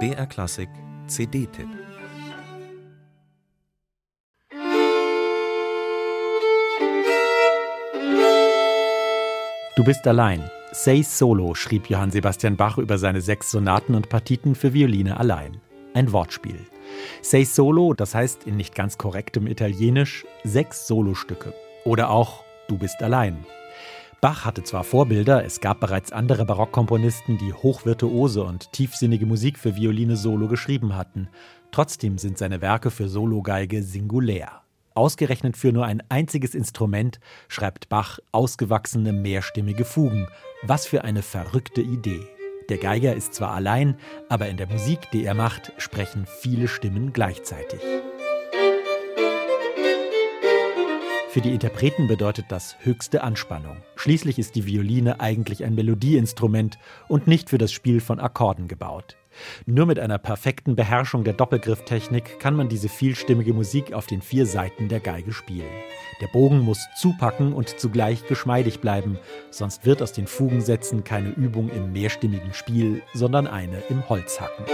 BR Klassik CD-Tipp Du bist allein. Say Solo schrieb Johann Sebastian Bach über seine sechs Sonaten und Partiten für Violine allein. Ein Wortspiel. Say Solo, das heißt in nicht ganz korrektem Italienisch sechs Solostücke. Oder auch Du bist allein. Bach hatte zwar Vorbilder, es gab bereits andere Barockkomponisten, die hochvirtuose und tiefsinnige Musik für Violine Solo geschrieben hatten. Trotzdem sind seine Werke für Sologeige singulär. Ausgerechnet für nur ein einziges Instrument schreibt Bach ausgewachsene mehrstimmige Fugen. Was für eine verrückte Idee. Der Geiger ist zwar allein, aber in der Musik, die er macht, sprechen viele Stimmen gleichzeitig. Für die Interpreten bedeutet das höchste Anspannung. Schließlich ist die Violine eigentlich ein Melodieinstrument und nicht für das Spiel von Akkorden gebaut. Nur mit einer perfekten Beherrschung der Doppelgrifftechnik kann man diese vielstimmige Musik auf den vier Seiten der Geige spielen. Der Bogen muss zupacken und zugleich geschmeidig bleiben, sonst wird aus den Fugensätzen keine Übung im mehrstimmigen Spiel, sondern eine im Holzhacken.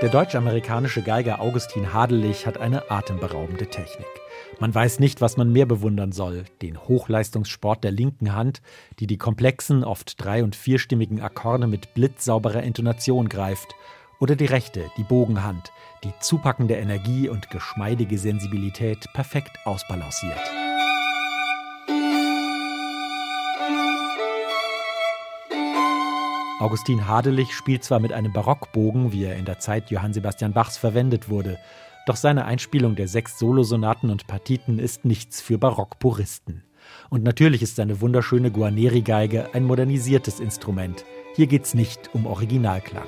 Der deutsch-amerikanische Geiger Augustin Hadelich hat eine atemberaubende Technik. Man weiß nicht, was man mehr bewundern soll: den Hochleistungssport der linken Hand, die die komplexen, oft drei- und vierstimmigen Akkorde mit blitzsauberer Intonation greift, oder die rechte, die Bogenhand, die zupackende Energie und geschmeidige Sensibilität perfekt ausbalanciert. Augustin Hadelich spielt zwar mit einem Barockbogen, wie er in der Zeit Johann Sebastian Bachs verwendet wurde, doch seine Einspielung der sechs Solosonaten und Partiten ist nichts für Barockpuristen. Und natürlich ist seine wunderschöne Guarneri-Geige ein modernisiertes Instrument. Hier geht's nicht um Originalklang.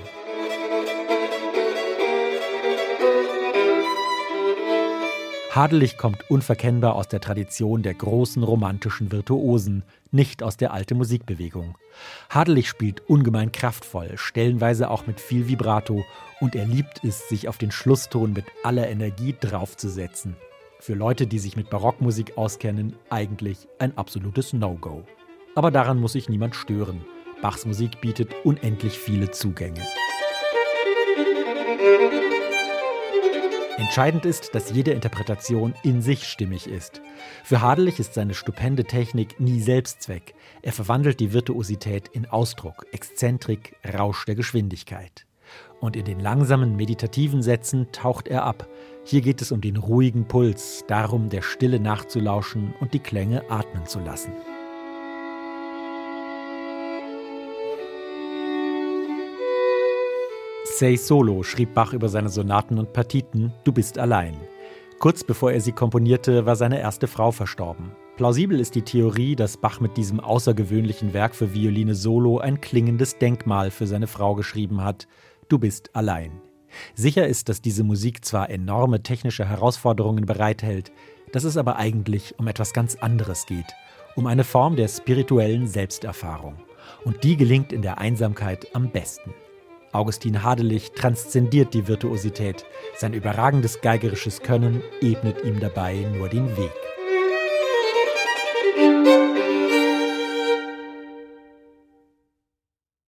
Hadelich kommt unverkennbar aus der Tradition der großen romantischen Virtuosen, nicht aus der alten Musikbewegung. Hadelich spielt ungemein kraftvoll, stellenweise auch mit viel Vibrato, und er liebt es, sich auf den Schlusston mit aller Energie draufzusetzen. Für Leute, die sich mit Barockmusik auskennen, eigentlich ein absolutes No-Go. Aber daran muss sich niemand stören. Bachs Musik bietet unendlich viele Zugänge. Entscheidend ist, dass jede Interpretation in sich stimmig ist. Für Hadelich ist seine stupende Technik nie Selbstzweck. Er verwandelt die Virtuosität in Ausdruck, Exzentrik, Rausch der Geschwindigkeit. Und in den langsamen meditativen Sätzen taucht er ab. Hier geht es um den ruhigen Puls, darum, der Stille nachzulauschen und die Klänge atmen zu lassen. Sei Solo schrieb Bach über seine Sonaten und Partiten Du bist allein. Kurz bevor er sie komponierte, war seine erste Frau verstorben. Plausibel ist die Theorie, dass Bach mit diesem außergewöhnlichen Werk für Violine Solo ein klingendes Denkmal für seine Frau geschrieben hat. Du bist allein. Sicher ist, dass diese Musik zwar enorme technische Herausforderungen bereithält, dass es aber eigentlich um etwas ganz anderes geht, um eine Form der spirituellen Selbsterfahrung. Und die gelingt in der Einsamkeit am besten. Augustin Hadelich transzendiert die Virtuosität. Sein überragendes geigerisches Können ebnet ihm dabei nur den Weg.